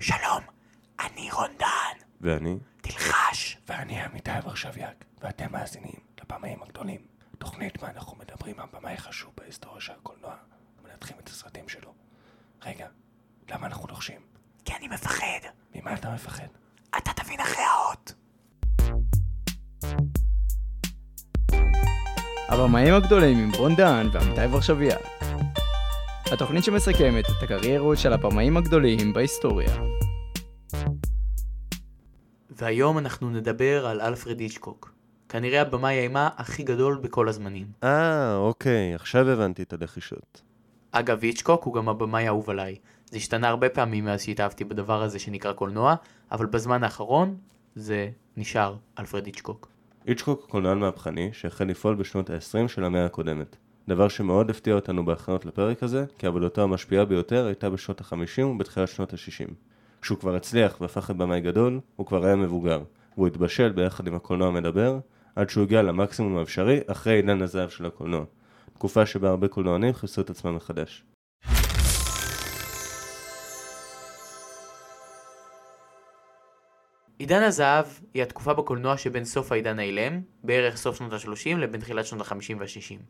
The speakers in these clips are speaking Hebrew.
שלום, אני רונדן. ואני? תלחש. ואני עמיתי ורשביאק, ואתם מאזינים לבמאים הגדולים. תוכנית מה אנחנו מדברים על במאי חשוב בהיסטוריה של הקולנוע, ומנתחים את הסרטים שלו. רגע, למה אנחנו לוחשים? כי אני מפחד. ממה אתה מפחד? אתה תבין אחרי האות. הבמאים הגדולים עם רון דהן ועמיתי ורשביאק. התוכנית שמסכמת את הקריירות של הבמאים הגדולים בהיסטוריה. והיום אנחנו נדבר על אלפרד היצ'קוק. כנראה הבמאי האימה הכי גדול בכל הזמנים. אה, אוקיי, עכשיו הבנתי את הלחישות. אגב, היצ'קוק הוא גם הבמאי האהוב עליי. זה השתנה הרבה פעמים מאז שהתאהבתי בדבר הזה שנקרא קולנוע, אבל בזמן האחרון זה נשאר אלפרד היצ'קוק. איצ'קוק הוא קולנוען מהפכני שהחל לפעול בשנות ה-20 של המאה הקודמת. דבר שמאוד הפתיע אותנו בהכנות לפרק הזה, כי עבודתו המשפיעה ביותר הייתה בשנות ה-50 ובתחילת שנות ה-60. כשהוא כבר הצליח והפך לבמאי גדול, הוא כבר היה מבוגר, והוא התבשל ביחד עם הקולנוע המדבר, עד שהוא הגיע למקסימום האפשרי אחרי עידן הזהב של הקולנוע. תקופה שבה הרבה קולנוענים חיסו את עצמם מחדש. עידן הזהב היא התקופה בקולנוע שבין סוף העידן האילם, בערך סוף שנות ה-30 לבין תחילת שנות ה-50 וה-60.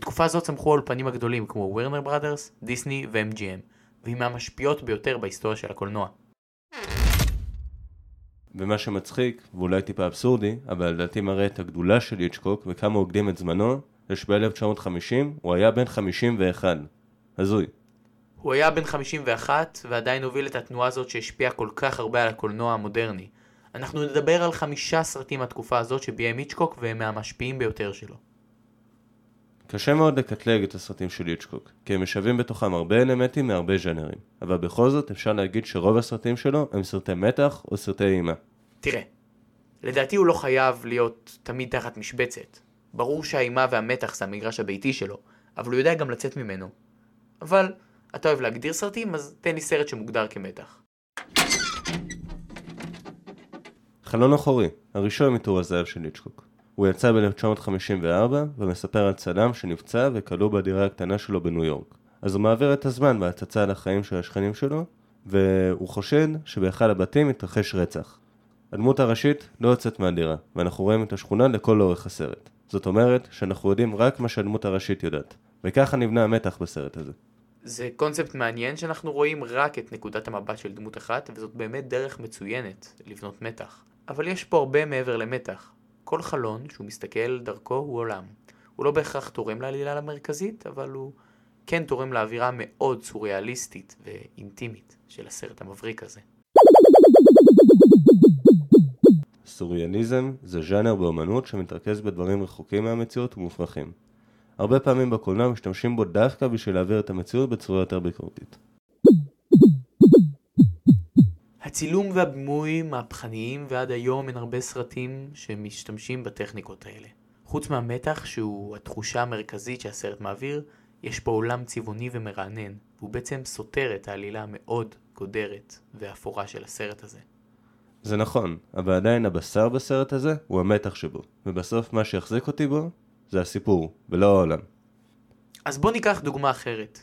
בתקופה הזאת צמחו האולפנים הגדולים כמו וורנר בראדרס, דיסני ו-MGM, והיא מהמשפיעות ביותר בהיסטוריה של הקולנוע. ומה שמצחיק, ואולי טיפה אבסורדי, אבל לדעתי מראה את הגדולה של איצ'קוק וכמה הוא הקדים את זמנו, זה שב-1950 הוא היה בן 51. הזוי. הוא היה בן 51 ועדיין הוביל את התנועה הזאת שהשפיעה כל כך הרבה על הקולנוע המודרני. אנחנו נדבר על חמישה סרטים מהתקופה הזאת שביים היצ'קוק והם מהמשפיעים ביותר שלו. קשה מאוד לקטלג את הסרטים של איצ'קוק, כי הם משלבים בתוכם הרבה אלמנטים מהרבה ז'אנרים, אבל בכל זאת אפשר להגיד שרוב הסרטים שלו הם סרטי מתח או סרטי אימה. תראה, לדעתי הוא לא חייב להיות תמיד תחת משבצת. ברור שהאימה והמתח זה המגרש הביתי שלו, אבל הוא יודע גם לצאת ממנו. אבל אתה אוהב להגדיר סרטים, אז תן לי סרט שמוגדר כמתח. חלון אחורי, הראשון מתור הזהב של איצ'קוק. הוא יצא ב-1954 ומספר על צלם שנפצע וכלוא בדירה הקטנה שלו בניו יורק. אז הוא מעביר את הזמן בהצצה על החיים של השכנים שלו, והוא חושד שבאחד הבתים התרחש רצח. הדמות הראשית לא יוצאת מהדירה, ואנחנו רואים את השכונה לכל אורך הסרט. זאת אומרת שאנחנו יודעים רק מה שהדמות הראשית יודעת, וככה נבנה המתח בסרט הזה. זה קונספט מעניין שאנחנו רואים רק את נקודת המבט של דמות אחת, וזאת באמת דרך מצוינת לבנות מתח. אבל יש פה הרבה מעבר למתח. כל חלון שהוא מסתכל דרכו הוא עולם. הוא לא בהכרח תורם לעלילה המרכזית, אבל הוא כן תורם לאווירה מאוד סוריאליסטית ואינטימית של הסרט המבריק הזה. סוריאליזם זה ז'אנר באמנות שמתרכז בדברים רחוקים מהמציאות ומופרכים. הרבה פעמים בקולנוע משתמשים בו דווקא בשביל להעביר את המציאות בצורה יותר ביקורתית. הצילום והבימוי מהפכניים ועד היום אין הרבה סרטים שמשתמשים בטכניקות האלה. חוץ מהמתח שהוא התחושה המרכזית שהסרט מעביר, יש פה עולם צבעוני ומרענן, והוא בעצם סותר את העלילה המאוד גודרת ואפורה של הסרט הזה. זה נכון, אבל עדיין הבשר בסרט הזה הוא המתח שבו, ובסוף מה שיחזיק אותי בו זה הסיפור, ולא העולם. אז בוא ניקח דוגמה אחרת.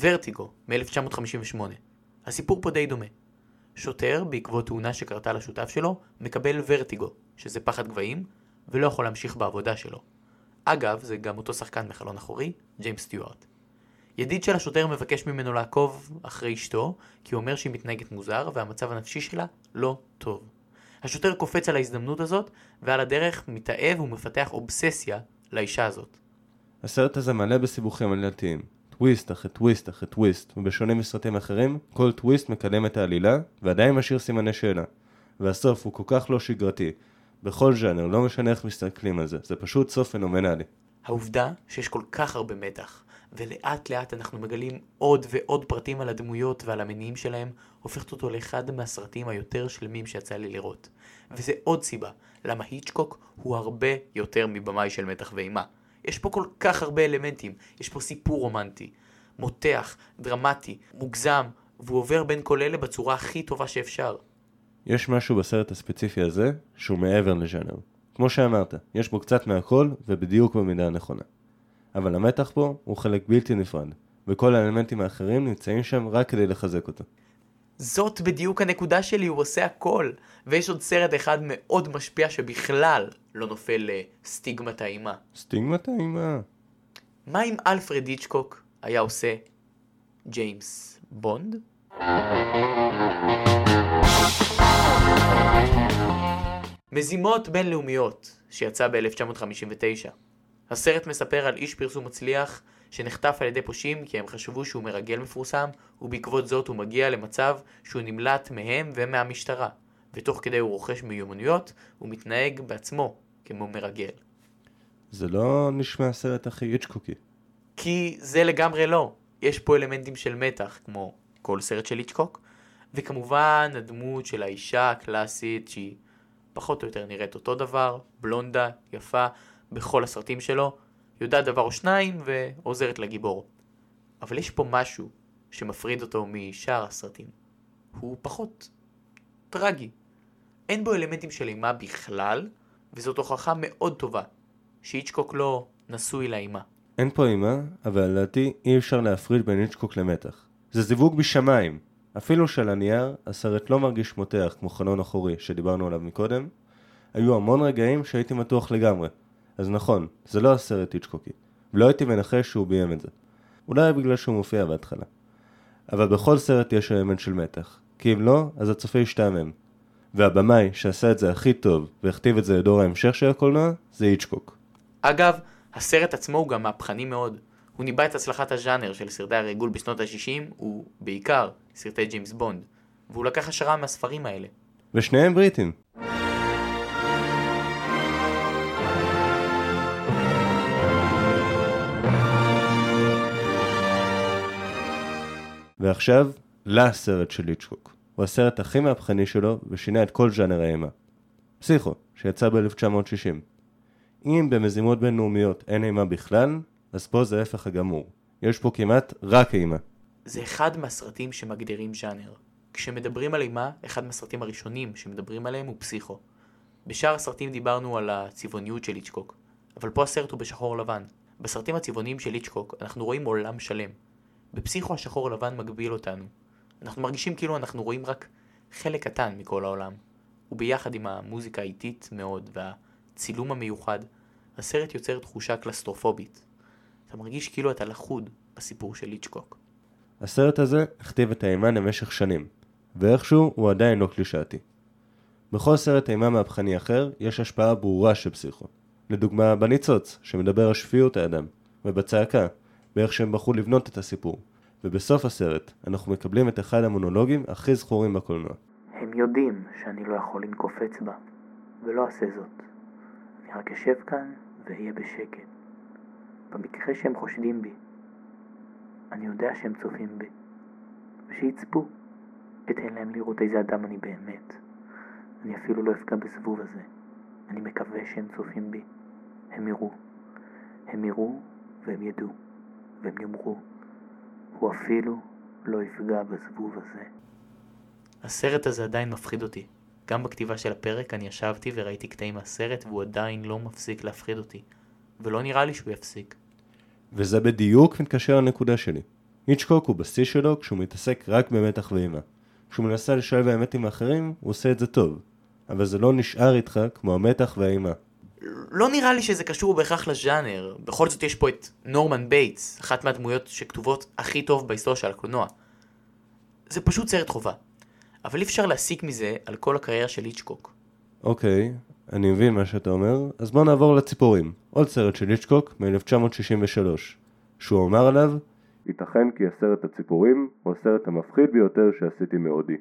ורטיגו, מ-1958. הסיפור פה די דומה. שוטר, בעקבות תאונה שקרתה לשותף שלו, מקבל ורטיגו, שזה פחד גבהים, ולא יכול להמשיך בעבודה שלו. אגב, זה גם אותו שחקן מחלון אחורי, ג'יימס סטיוארט. ידיד של השוטר מבקש ממנו לעקוב אחרי אשתו, כי הוא אומר שהיא מתנהגת מוזר והמצב הנפשי שלה לא טוב. השוטר קופץ על ההזדמנות הזאת, ועל הדרך מתאהב ומפתח אובססיה לאישה הזאת. הסרט הזה מלא בסיבוכים עלילתיים. טוויסט אחרי טוויסט אחרי טוויסט, ובשונה מסרטים אחרים, כל טוויסט מקדם את העלילה, ועדיין משאיר סימני שאלה. והסוף הוא כל כך לא שגרתי. בכל ז'אנר, לא משנה איך מסתכלים על זה, זה פשוט סוף פנומנלי. העובדה שיש כל כך הרבה מתח, ולאט לאט אנחנו מגלים עוד ועוד פרטים על הדמויות ועל המניעים שלהם, הופכת אותו לאחד מהסרטים היותר שלמים שיצא לי לראות. וזה עוד סיבה, למה היצ'קוק הוא הרבה יותר מבמאי של מתח ואימה. יש פה כל כך הרבה אלמנטים, יש פה סיפור רומנטי, מותח, דרמטי, מוגזם, והוא עובר בין כל אלה בצורה הכי טובה שאפשר. יש משהו בסרט הספציפי הזה שהוא מעבר לז'אנר. כמו שאמרת, יש בו קצת מהכל ובדיוק במידה הנכונה. אבל המתח פה הוא חלק בלתי נפרד, וכל האלמנטים האחרים נמצאים שם רק כדי לחזק אותו. זאת בדיוק הנקודה שלי, הוא עושה הכל. ויש עוד סרט אחד מאוד משפיע שבכלל לא נופל לסטיגמת האימה. סטיגמת האימה. מה אם אלפרד היצ'קוק היה עושה ג'יימס בונד? מזימות בינלאומיות, שיצא ב-1959. הסרט מספר על איש פרסום מצליח שנחטף על ידי פושעים כי הם חשבו שהוא מרגל מפורסם, ובעקבות זאת הוא מגיע למצב שהוא נמלט מהם ומהמשטרה, ותוך כדי הוא רוכש מיומנויות, הוא מתנהג בעצמו כמו מרגל. זה לא נשמע הסרט הכי איצ'קוקי. כי זה לגמרי לא. יש פה אלמנטים של מתח, כמו כל סרט של היצ'קוק, וכמובן הדמות של האישה הקלאסית שהיא פחות או יותר נראית אותו דבר, בלונדה, יפה, בכל הסרטים שלו, יודעת דבר או שניים ועוזרת לגיבור. אבל יש פה משהו שמפריד אותו משאר הסרטים. הוא פחות טרגי. אין בו אלמנטים של אימה בכלל, וזאת הוכחה מאוד טובה שהיצ'קוק לא נשוי לאימה. אין פה אימה, אבל לדעתי אי אפשר להפריד בין איצ'קוק למתח. זה זיווג בשמיים. אפילו שעל הנייר, הסרט לא מרגיש מותח כמו חלון אחורי שדיברנו עליו מקודם. היו המון רגעים שהייתי מתוח לגמרי. אז נכון, זה לא הסרט היצ'קוקי. ולא הייתי מנחש שהוא ביים את זה. אולי בגלל שהוא מופיע בהתחלה. אבל בכל סרט יש אלמנט של מתח. כי אם לא, אז הצופה ישתעמם. והבמאי שעשה את זה הכי טוב והכתיב את זה לדור ההמשך של הקולנוע, זה היצ'קוק. אגב, הסרט עצמו הוא גם מהפכני מאוד. הוא ניבא את הצלחת הז'אנר של סרטי הריגול בשנות ה-60, ובעיקר סרטי ג'יימס בונד. והוא לקח השראה מהספרים האלה. ושניהם בריטים. ועכשיו, לסרט של ליצ'קוק. הוא הסרט הכי מהפכני שלו ושינה את כל ז'אנר האימה. פסיכו, שיצא ב-1960. אם במזימות בינלאומיות אין אימה בכלל, אז פה זה ההפך הגמור. יש פה כמעט רק אימה. זה אחד מהסרטים שמגדירים ז'אנר. כשמדברים על אימה, אחד מהסרטים הראשונים שמדברים עליהם הוא פסיכו. בשאר הסרטים דיברנו על הצבעוניות של היצ'קוק, אבל פה הסרט הוא בשחור לבן. בסרטים הצבעוניים של היצ'קוק אנחנו רואים עולם שלם. בפסיכו השחור לבן מגביל אותנו. אנחנו מרגישים כאילו אנחנו רואים רק חלק קטן מכל העולם. וביחד עם המוזיקה האיטית מאוד והצילום המיוחד, הסרט יוצר תחושה קלסטרופובית. אתה מרגיש כאילו אתה לכוד בסיפור של היצ'קוק. הסרט הזה הכתיב את האימה למשך שנים, ואיכשהו הוא עדיין לא קלישאתי. בכל סרט אימה מהפכני אחר יש השפעה ברורה של פסיכו. לדוגמה בניצוץ, שמדבר על שפיות האדם, ובצעקה, באיך שהם בחרו לבנות את הסיפור. ובסוף הסרט, אנחנו מקבלים את אחד המונולוגים הכי זכורים בקולנוע. הם יודעים שאני לא יכול לנקוף אצבע, ולא אעשה זאת. אני רק אשב כאן ואהיה בשקט. במקרה שהם חושדים בי, אני יודע שהם צופים בי. ושיצפו. אתן להם לראות איזה אדם אני באמת. אני אפילו לא אפגע בזבוב הזה. אני מקווה שהם צופים בי. הם יראו. הם יראו והם ידעו. והם יאמרו. הוא אפילו לא יפגע בזבוב הזה. הסרט הזה עדיין מפחיד אותי. גם בכתיבה של הפרק אני ישבתי וראיתי קטעים מהסרט והוא עדיין לא מפסיק להפחיד אותי. ולא נראה לי שהוא יפסיק. וזה בדיוק מתקשר לנקודה שלי. היצ'קוק הוא בשיא שלו כשהוא מתעסק רק במתח ואימה. כשהוא מנסה לשלב אלמנטים אחרים, הוא עושה את זה טוב. אבל זה לא נשאר איתך כמו המתח והאימה. לא נראה לי שזה קשור בהכרח לז'אנר. בכל זאת יש פה את נורמן בייטס, אחת מהדמויות שכתובות הכי טוב בהיסטוריה של הקולנוע. זה פשוט סרט חובה. אבל אי אפשר להסיק מזה על כל הקריירה של היצ'קוק. אוקיי, אני מבין מה שאתה אומר, אז בוא נעבור לציפורים. עוד סרט של היצ'קוק מ-1963, שהוא אמר עליו ייתכן כי הסרט הציפורים הוא הסרט המפחיד ביותר שעשיתי מעודי.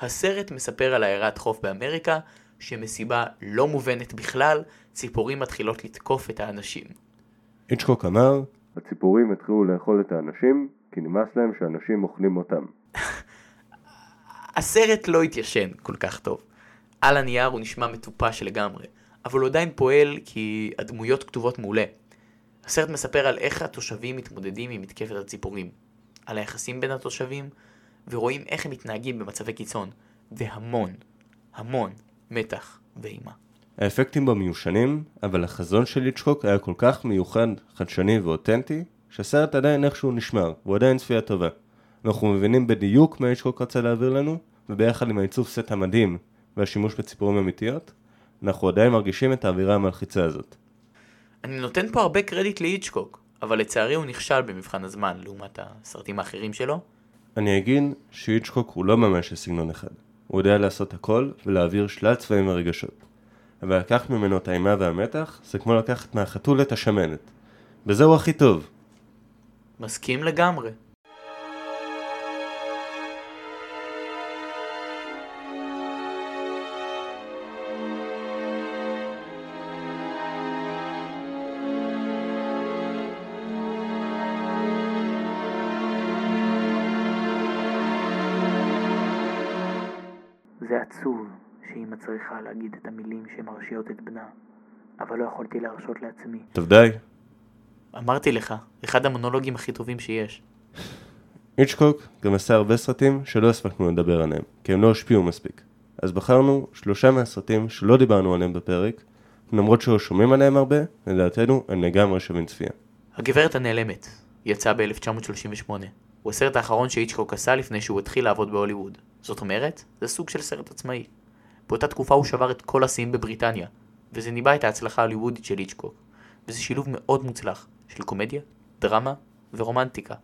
הסרט מספר על עיירת חוף באמריקה, שמסיבה לא מובנת בכלל, ציפורים מתחילות לתקוף את האנשים. היצ'קוק אמר הציפורים התחילו לאכול את האנשים כי נמאס להם שאנשים אוכלים אותם. הסרט לא התיישן כל כך טוב. על הנייר הוא נשמע מטופש לגמרי, אבל הוא עדיין פועל כי הדמויות כתובות מעולה. הסרט מספר על איך התושבים מתמודדים עם מתקפת הציפורים, על היחסים בין התושבים, ורואים איך הם מתנהגים במצבי קיצון, והמון, המון מתח ואימה. האפקטים בו מיושנים, אבל החזון של היצ'קוק היה כל כך מיוחד, חדשני ואותנטי, שהסרט עדיין איכשהו נשמר, והוא עדיין צפייה טובה. אנחנו מבינים בדיוק מה היצ'קוק רצה להעביר לנו, וביחד עם העיצוב סט המדהים והשימוש בציפורים אמיתיות, אנחנו עדיין מרגישים את האווירה המלחיצה הזאת. אני נותן פה הרבה קרדיט להיצ'קוק, אבל לצערי הוא נכשל במבחן הזמן לעומת הסרטים האחרים שלו. אני אגיד שהיצ'קוק הוא לא ממש סגנון אחד. הוא יודע לעשות הכל ולהעביר שלל צבעים ורגשות. אבל לקחת ממנו את האימה והמתח, זה כמו לקחת מהחתול את השמנת. בזה הוא הכי טוב. מסכים לגמרי. זה עצוב שאמא צריכה להגיד את המילים שמרשיעות את בנה, אבל לא יכולתי להרשות לעצמי. טוב די. אמרתי לך, אחד המונולוגים הכי טובים שיש. היצ'קוק גם עשה הרבה סרטים שלא הספקנו לדבר עליהם, כי הם לא השפיעו מספיק. אז בחרנו שלושה מהסרטים שלא דיברנו עליהם בפרק, למרות שלא שומעים עליהם הרבה, לדעתנו הם לגמרי שווים צפייה. הגברת הנעלמת יצא ב-1938. הוא הסרט האחרון שהיצ'קוק עשה לפני שהוא התחיל לעבוד בהוליווד. זאת אומרת, זה סוג של סרט עצמאי. באותה תקופה הוא שבר את כל השיאים בבריטניה, וזה ניבא את ההצלחה ההוליוודית של היצ'קוק. וזה שילוב מאוד מוצלח של קומדיה, דרמה ורומנטיקה.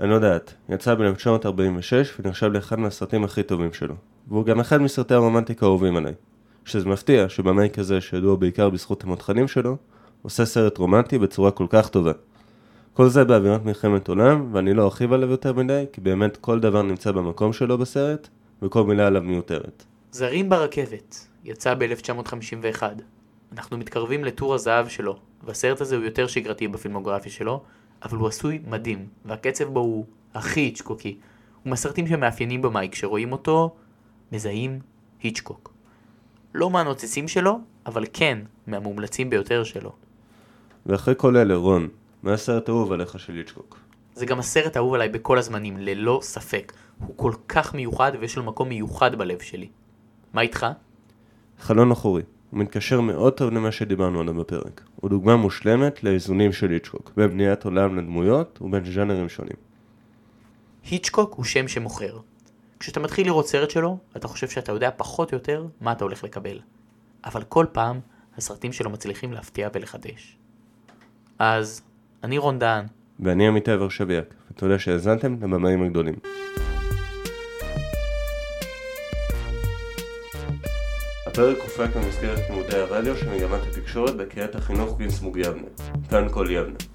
אני לא יודעת, יצא ב-1946 ונחשב לאחד מהסרטים הכי טובים שלו. והוא גם אחד מסרטי הרומנטיקה האהובים עליי. שזה מפתיע שבמאי כזה שידוע בעיקר בזכות המותחנים שלו, עושה סרט רומנטי בצורה כל כך טובה. כל זה באווירת מלחמת עולם, ואני לא ארחיב עליו יותר מדי, כי באמת כל דבר נמצא במקום שלו בסרט, וכל מילה עליו מיותרת. זרים ברכבת יצא ב-1951. אנחנו מתקרבים לטור הזהב שלו, והסרט הזה הוא יותר שגרתי בפילמוגרפיה שלו, אבל הוא עשוי מדהים, והקצב בו הוא הכי היצ'קוקי. הוא מהסרטים שמאפיינים במאי, כשרואים אותו, מזהים היצ'קוק. לא מהנוצצים שלו, אבל כן מהמומלצים ביותר שלו. ואחרי כל אלה, רון, מה הסרט האהוב עליך של היצ'קוק? זה גם הסרט האהוב עליי בכל הזמנים, ללא ספק. הוא כל כך מיוחד ויש לו מקום מיוחד בלב שלי. מה איתך? חלון אחורי. הוא מתקשר מאוד טוב למה שדיברנו עליו בפרק. הוא דוגמה מושלמת לאיזונים של היצ'קוק, בין בניית עולם לדמויות ובין ז'אנרים שונים. היצ'קוק הוא שם שמוכר. כשאתה מתחיל לראות סרט שלו, אתה חושב שאתה יודע פחות או יותר מה אתה הולך לקבל. אבל כל פעם, הסרטים שלו מצליחים להפתיע ולחדש. אז, אני רון דהן. ואני עמיתי ורשביאק, ותודה שהאזנתם לבמאים הגדולים. הפרק הופק במסגרת לימודי הרדיו של מגמת התקשורת בקריית החינוך גינסמוג יבנה. כאן כל יבנה.